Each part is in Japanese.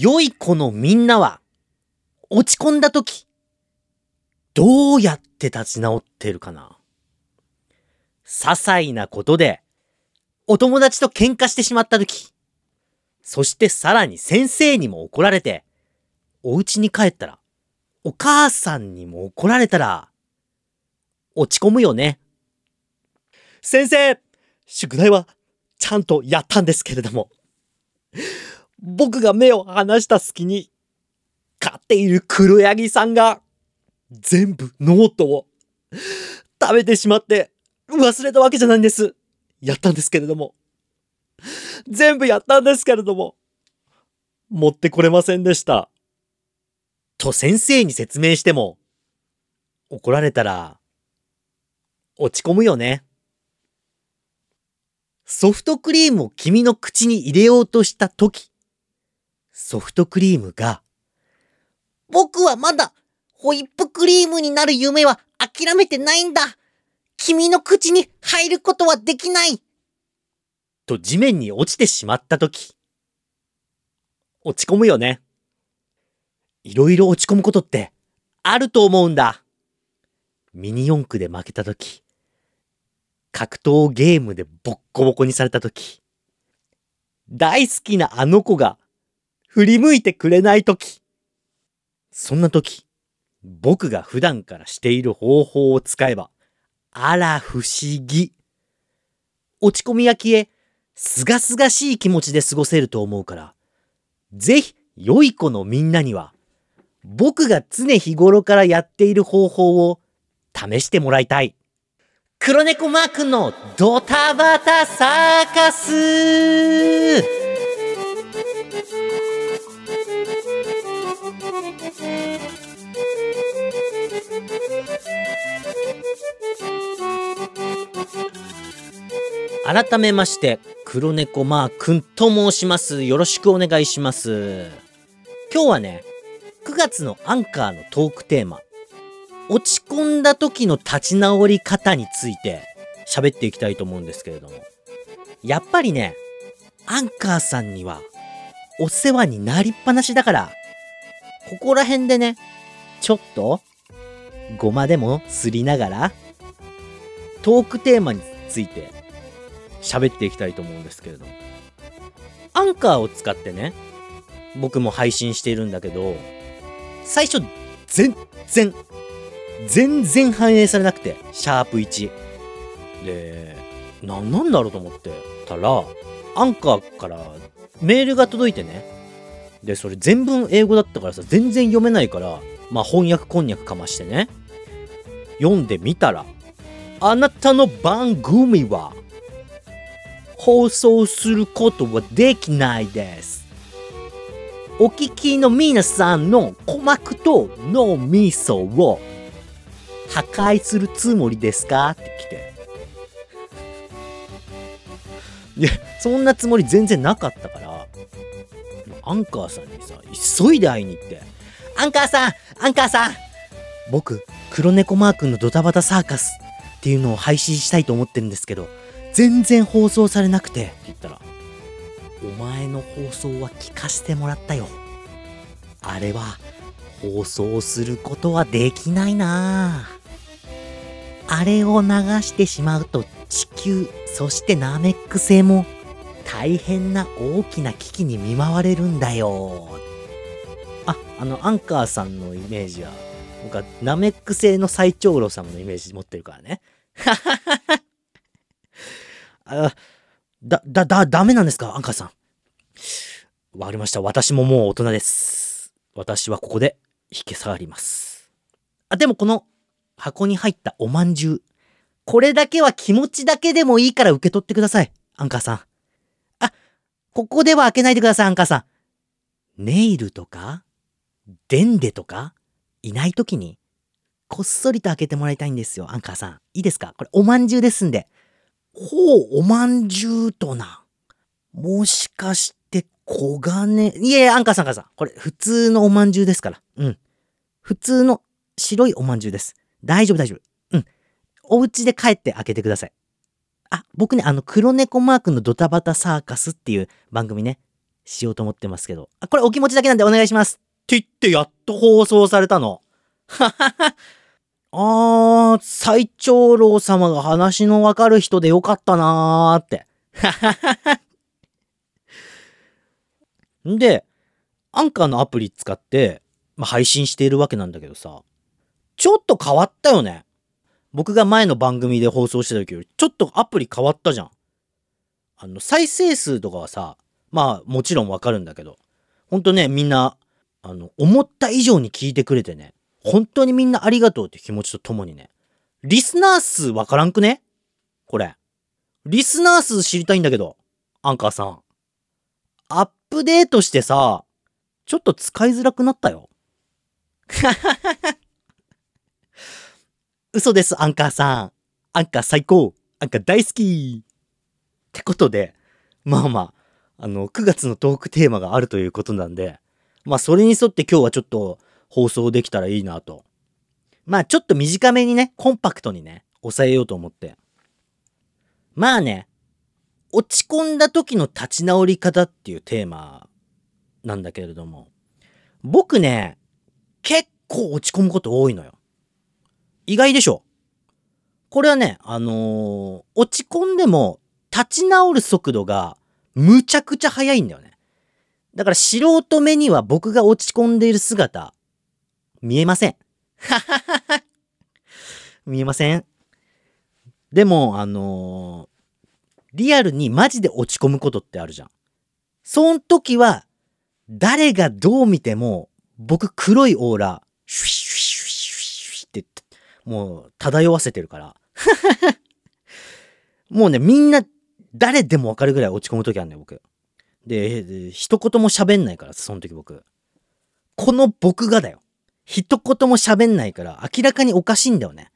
良い子のみんなは、落ち込んだ時、どうやって立ち直ってるかな？些細なことで、お友達と喧嘩してしまった時、そしてさらに先生にも怒られて、お家に帰ったら、お母さんにも怒られたら、落ち込むよね。先生、宿題はちゃんとやったんですけれども、僕が目を離した隙に、飼っている黒柳さんが、全部ノートを食べてしまって忘れたわけじゃないんです。やったんですけれども。全部やったんですけれども。持ってこれませんでした。と先生に説明しても、怒られたら、落ち込むよね。ソフトクリームを君の口に入れようとしたとき、ソフトクリームが、僕はまだホイップクリームになる夢は諦めてないんだ。君の口に入ることはできない。と地面に落ちてしまったとき、落ち込むよね。いろいろ落ち込むことってあると思うんだ。ミニ四駆で負けたとき、格闘ゲームでボッコボコにされたとき、大好きなあの子が振り向いてくれないとき、そんなとき、僕が普段からしている方法を使えば、あら不思議。落ち込みが消え、すがすがしい気持ちで過ごせると思うから、ぜひ、良い子のみんなには、僕が常日頃からやっている方法を試してもらいたい。黒猫マークのドタバタサーカス改めまして、黒猫マー君と申します。よろしくお願いします。今日はね、9月のアンカーのトークテーマ、落ち込んだ時の立ち直り方について喋っていきたいと思うんですけれども、やっぱりね、アンカーさんにはお世話になりっぱなしだから、ここら辺でね、ちょっと、ごまでもすりながら、トークテーマについて喋っていきたいと思うんですけれど。アンカーを使ってね、僕も配信しているんだけど、最初、全然、全然反映されなくて、シャープ1。で、何なんだろうと思ってたら、アンカーからメールが届いてね。で、それ全文英語だったからさ、全然読めないから、まあ翻訳こんにゃくかましてね。読んでみたら、あなたの番組は放送することはできないです。お聞きの皆さんの鼓膜と脳みそを破壊するつもりですか？って来て。いや、そんなつもり全然なかったから、アンカーさんにさ、急いで会いに行って、アンカーさんアンカーさん。僕、黒猫マークのドタバタサーカスっていうのを配信したいと思ってるんですけど、全然放送されなくてって言ったら、お前の放送は聞かせてもらったよ。あれは放送することはできないなあれを流してしまうと地球、そしてナメック星も大変な大きな危機に見舞われるんだよ。あ、あの、アンカーさんのイメージは、僕はナメック星の最長老様のイメージ持ってるからね。はははは。あ、だ、だ、だ、ダメなんですか？アンカーさん。わかりました。私ももう大人です。私はここで引き下がります。あ、でもこの箱に入ったおまんじゅう。これだけは気持ちだけでもいいから受け取ってください。アンカーさん。あ、ここでは開けないでください、アンカーさん。ネイルとか、デンデとか、いないときに、こっそりと開けてもらいたいんですよ、アンカーさん。いいですか？これおまんじゅうですんで。ほう、おまんじゅうとな。もしかして黄金、いえ、アンカーさん、アンカーさん。これ、普通のおまんじゅうですから。うん。普通の白いおまんじゅうです。大丈夫、大丈夫。うん。お家で帰って開けてください。あ、僕ね、あの、黒猫マークのドタバタサーカスっていう番組ね、しようと思ってますけど。あ、これお気持ちだけなんでお願いします。って言ってやっと放送されたの。ははは。あー、最長老様が話のわかる人でよかったなーって。はははは。んで、アンカーのアプリ使って、ま、配信しているわけなんだけどさ、ちょっと変わったよね。僕が前の番組で放送してた時より、ちょっとアプリ変わったじゃん。あの、再生数とかはさ、まあ、もちろんわかるんだけど、ほんとね、みんな、あの、思った以上に聞いてくれてね、本当にみんなありがとうって気持ちとともにね、リスナー数わからんくね？これ。リスナー数知りたいんだけど、アンカーさん。アップデートしてさ、ちょっと使いづらくなったよ。嘘です、アンカーさん。アンカー最高。アンカー大好き。ってことで、まあまあ、あの、9月のトークテーマがあるということなんで、まあそれに沿って今日はちょっと放送できたらいいなと。まあちょっと短めにね、コンパクトにね、抑えようと思って。まあね、落ち込んだ時の立ち直り方っていうテーマなんだけれども、僕ね、結構落ち込むこと多いのよ。意外でしょこれはね、あのー落ち込んでも立ち直る速度がむちゃくちゃ速いんだよね。だから素人目には僕が落ち込んでいる姿、見えません。見えません。でも、あのーリアルにマジで落ち込むことってあるじゃん。そん時は、誰がどう見ても、僕黒いオーラ、シュイシュイシュイシュイって、もう漂わせてるから。もうね、みんな、誰でもわかるぐらい落ち込む時あるんだよ、僕。で、で一言も喋んないから、その時僕。この僕がだよ。一言も喋んないから、明らかにおかしいんだよね。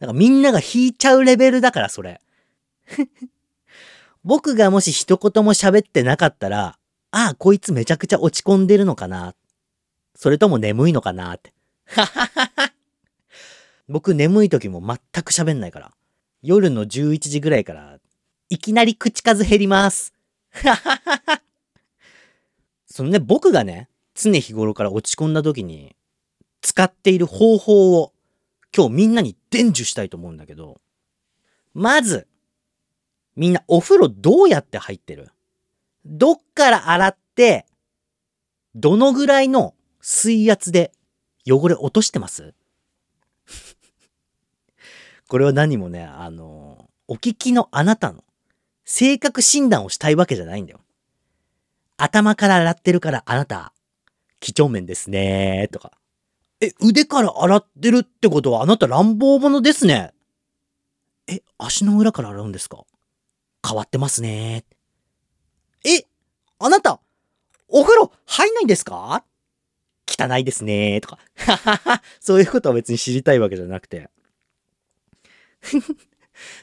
だかみんなが引いちゃうレベルだから、それ。僕がもし一言も喋ってなかったら、ああ、こいつめちゃくちゃ落ち込んでるのかな。それとも眠いのかなって。僕眠い時も全く喋んないから。夜の11時ぐらいから、いきなり口数減ります。そのね、僕がね、常日頃から落ち込んだ時に、使っている方法を、今日みんなに伝授したいと思うんだけど、まず、みんなお風呂どうやって入ってる？どっから洗って、どのぐらいの水圧で汚れ落としてます？これは何もね、あの、お聞きのあなたの性格診断をしたいわけじゃないんだよ。頭から洗ってるからあなた、几帳面ですねとか。え、腕から洗ってるってことはあなた乱暴者ですね。え、足の裏から洗うんですか？変わってますね。え、あなた、お風呂入んないんですか？汚いですねとか。そういうことは別に知りたいわけじゃなくて。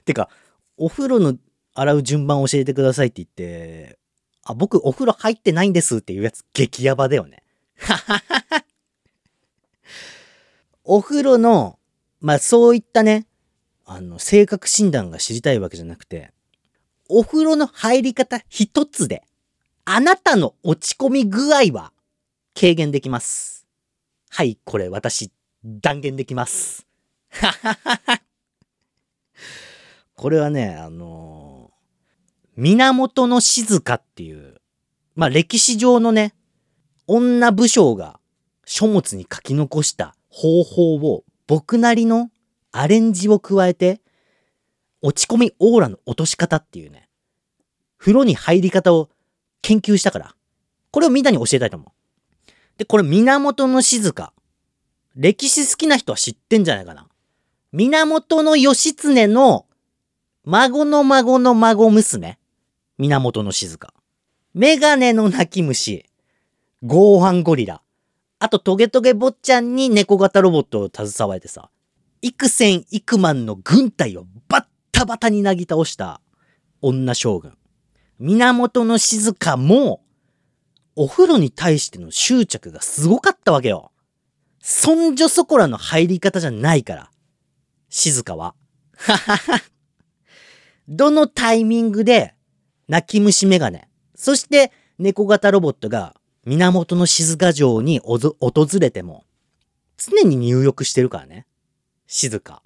てか、お風呂の洗う順番教えてくださいって言って、あ、僕お風呂入ってないんですっていうやつ激ヤバだよね。はははお風呂の、まあそういったね、あの、性格診断が知りたいわけじゃなくて、お風呂の入り方一つで、あなたの落ち込み具合は軽減できます。はい、これ私、断言できます。これはね、あのー源の静かっていう、まあ歴史上のね、女武将が書物に書き残した方法を僕なりのアレンジを加えて、落ち込みオーラの落とし方っていうね、風呂に入り方を研究したから、これをみんなに教えたいと思う。で、これ源の静か。歴史好きな人は知ってんじゃないかな。源の義経の孫の孫の孫娘。源の静か。メガネの泣き虫。ゴーハンゴリラ。あとトゲトゲ坊ちゃんに猫型ロボットを携えてさ、幾千幾万の軍隊をバッタバタになぎ倒した女将軍。源の静かも、お風呂に対しての執着がすごかったわけよ。そんじょそこらの入り方じゃないから。静かは。ははは。どのタイミングで、泣き虫メガネ、そして猫型ロボットが源の静か城に訪れても、常に入浴してるからね。静か。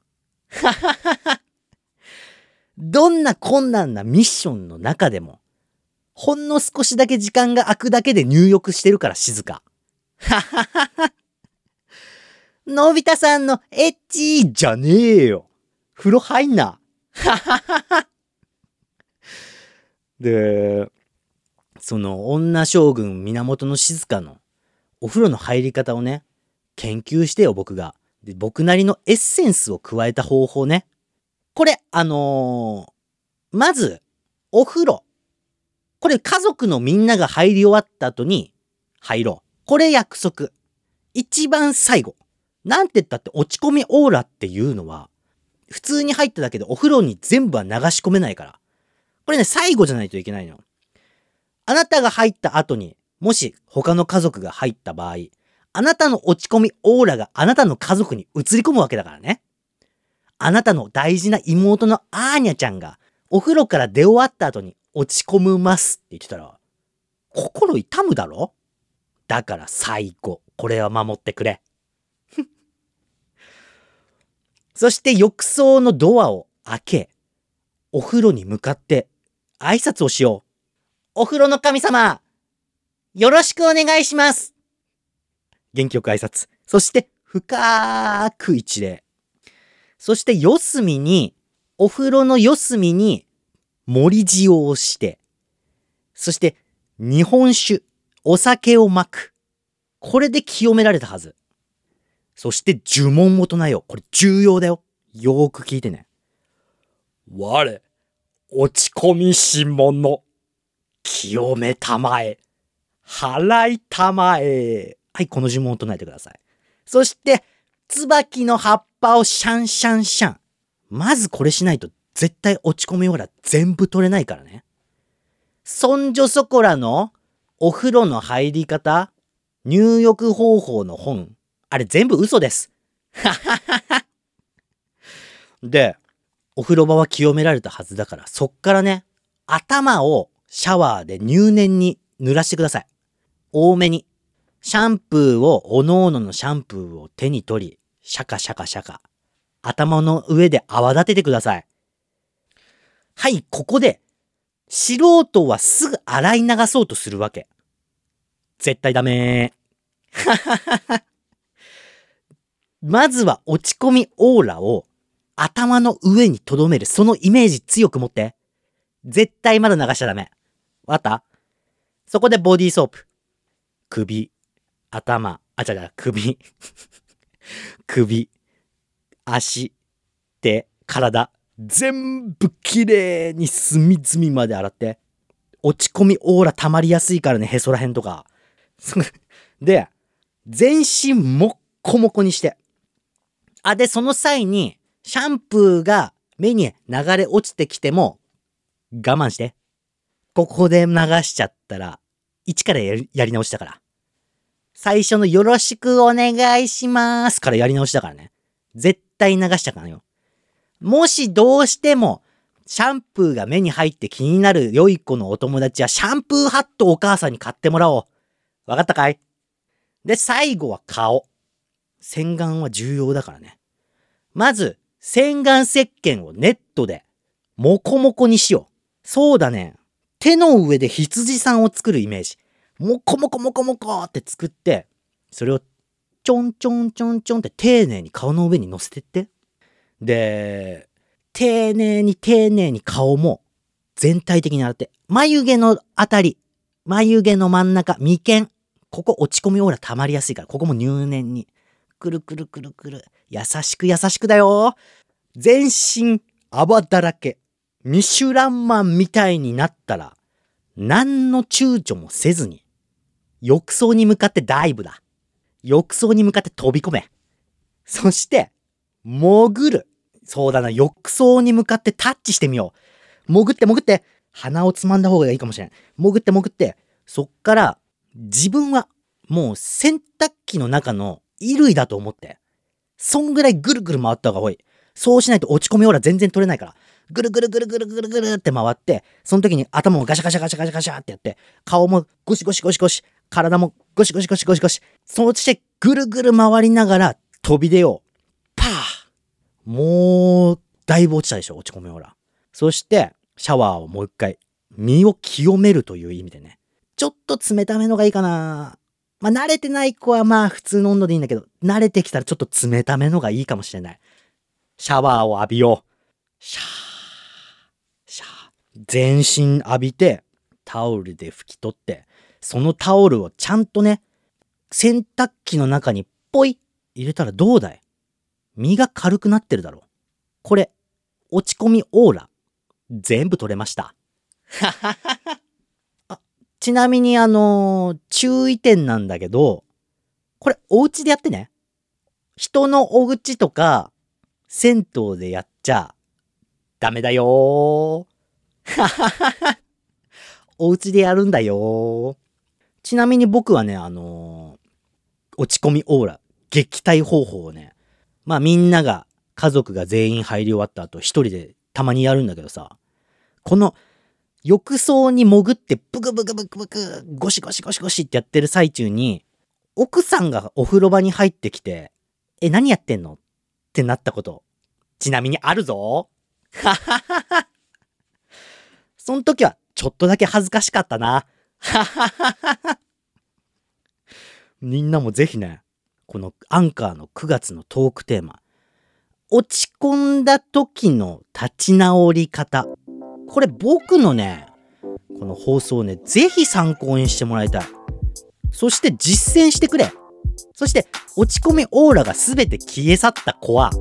どんな困難なミッションの中でも、ほんの少しだけ時間が空くだけで入浴してるから静か。のび太さんのエッチじゃねえよ。風呂入んな。で、その女将軍源の静かのお風呂の入り方をね、研究してよ、僕が。で、僕なりのエッセンスを加えた方法ね。これ、あのー、まず、お風呂。これ家族のみんなが入り終わった後に入ろう。これ約束。一番最後。なんて言ったって落ち込みオーラっていうのは、普通に入っただけでお風呂に全部は流し込めないから。これね、最後じゃないといけないの。あなたが入った後に、もし他の家族が入った場合、あなたの落ち込みオーラがあなたの家族に移り込むわけだからね。あなたの大事な妹のアーニャちゃんがお風呂から出終わった後に落ち込むますって言ってたら、心痛むだろ？だから最後、これは守ってくれ。そして浴槽のドアを開け、お風呂に向かって挨拶をしよう。お風呂の神様、よろしくお願いします。元気よく挨拶。そして、深く一礼。そして、四隅に、お風呂の四隅に、盛り塩をして、そして、日本酒、お酒をまく。これで清められたはず。そして呪文を唱えよう。これ重要だよ。よーく聞いてね。我、落ち込みし者。清めたまえ。払いたまえ。はい、この呪文を唱えてください。そして、椿の葉っぱをシャンシャンシャン。まずこれしないと絶対落ち込みオーラ全部取れないからね。そんじょそこらのお風呂の入り方、入浴方法の本、あれ全部嘘です。で、お風呂場は清められたはずだから、そっからね、頭をシャワーで入念に濡らしてください。多めに。シャンプーを、おのおののシャンプーを手に取り、シャカシャカシャカ。頭の上で泡立ててください。はい、ここで、素人はすぐ洗い流そうとするわけ。絶対ダメー。まずは落ち込みオーラを頭の上に留める。そのイメージ強く持って。絶対まだ流しちゃダメ。わかった？そこでボディーソープ。首、頭、あ、違う違う、首、首、足、手、体、全部きれいに隅々まで洗って。落ち込みオーラ溜まりやすいからね、へそらへんとか。で、全身もっこもこにして。あ、で、その際に、シャンプーが目に流れ落ちてきても、我慢して。ここで流しちゃったら、一からやりやり直したから。最初のよろしくお願いしますからやり直しだからね。絶対流したからよ。もしどうしても、シャンプーが目に入って気になる良い子のお友達はシャンプーハットをお母さんに買ってもらおう。わかったかい？で、最後は顔。洗顔は重要だからね。まず、洗顔石鹸をネットで、もこもこにしよう。そうだね。手の上で羊さんを作るイメージ。もこもこもこもこって作って、それをちょんちょんちょんちょんって丁寧に顔の上に乗せてって。で、丁寧に丁寧に顔も全体的に洗って、眉毛のあたり、眉毛の真ん中、眉間、ここ落ち込みオーラ溜まりやすいから、ここも入念に。くるくるくるくる。優しく優しくだよ。全身泡だらけ。ミシュランマンみたいになったら、何の躊躇もせずに、浴槽に向かってダイブだ。浴槽に向かって飛び込め。そして、潜る。そうだな、浴槽に向かってタッチしてみよう。潜って潜って、鼻をつまんだ方がいいかもしれん。潜って潜って、そっから、自分は、もう洗濯機の中の衣類だと思って。そんぐらいぐるぐる回った方が多い。そうしないと落ち込みオーラ全然取れないから。ぐるぐるぐるぐるぐるぐるって回って、その時に頭をガシャガシャガシャガシャガシャってやって、顔もゴシゴシゴシゴシ、体もゴシゴシゴシゴシゴシ、そしてぐるぐる回りながら飛び出よう。パーもう、だいぶ落ちたでしょ、落ち込みオーラ。そして、シャワーをもう一回、身を清めるという意味でね。ちょっと冷ためのがいいかな。まあ、慣れてない子はまあ普通の温度でいいんだけど、慣れてきたらちょっと冷ためのがいいかもしれない。シャワーを浴びよう。シャー。全身浴びて、タオルで拭き取って、そのタオルをちゃんとね、洗濯機の中にポイ入れたらどうだい？身が軽くなってるだろう。これ、落ち込みオーラ、全部取れました。あちなみにあのー注意点なんだけど、これお家でやってね。人のお家とか、銭湯でやっちゃ、ダメだよー。お家でやるんだよ。ちなみに僕はね、あのー落ち込みオーラ、撃退方法をね、まあみんなが、家族が全員入り終わった後、一人でたまにやるんだけどさ、この、浴槽に潜ってブクブクブクブク、ゴシゴシゴシゴシってやってる最中に、奥さんがお風呂場に入ってきて、え、何やってんの？ってなったこと、ちなみにあるぞ。はははは。その時は、ちょっとだけ恥ずかしかったな。はははは。みんなもぜひね、このアンカーの9月のトークテーマ、落ち込んだ時の立ち直り方。これ僕のね、この放送ね、ぜひ参考にしてもらいたい。そして実践してくれ。そして落ち込みオーラが全て消え去った子は、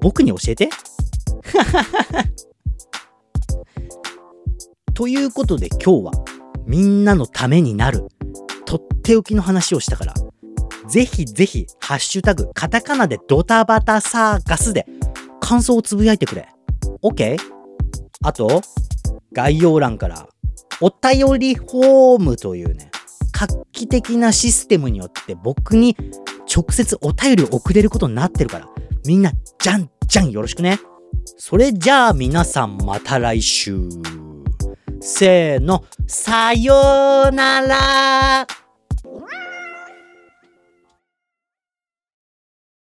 僕に教えて。ということで今日はみんなのためになるとっておきの話をしたから、ぜひぜひ、ハッシュタグ、カタカナでドタバタサーカスで感想をつぶやいてくれ。OK? あと、概要欄から、お便りフォームというね、画期的なシステムによって僕に直接お便りを送れることになってるから、みんな、じゃんじゃんよろしくね。それじゃあ皆さんまた来週。せーの、さようなら。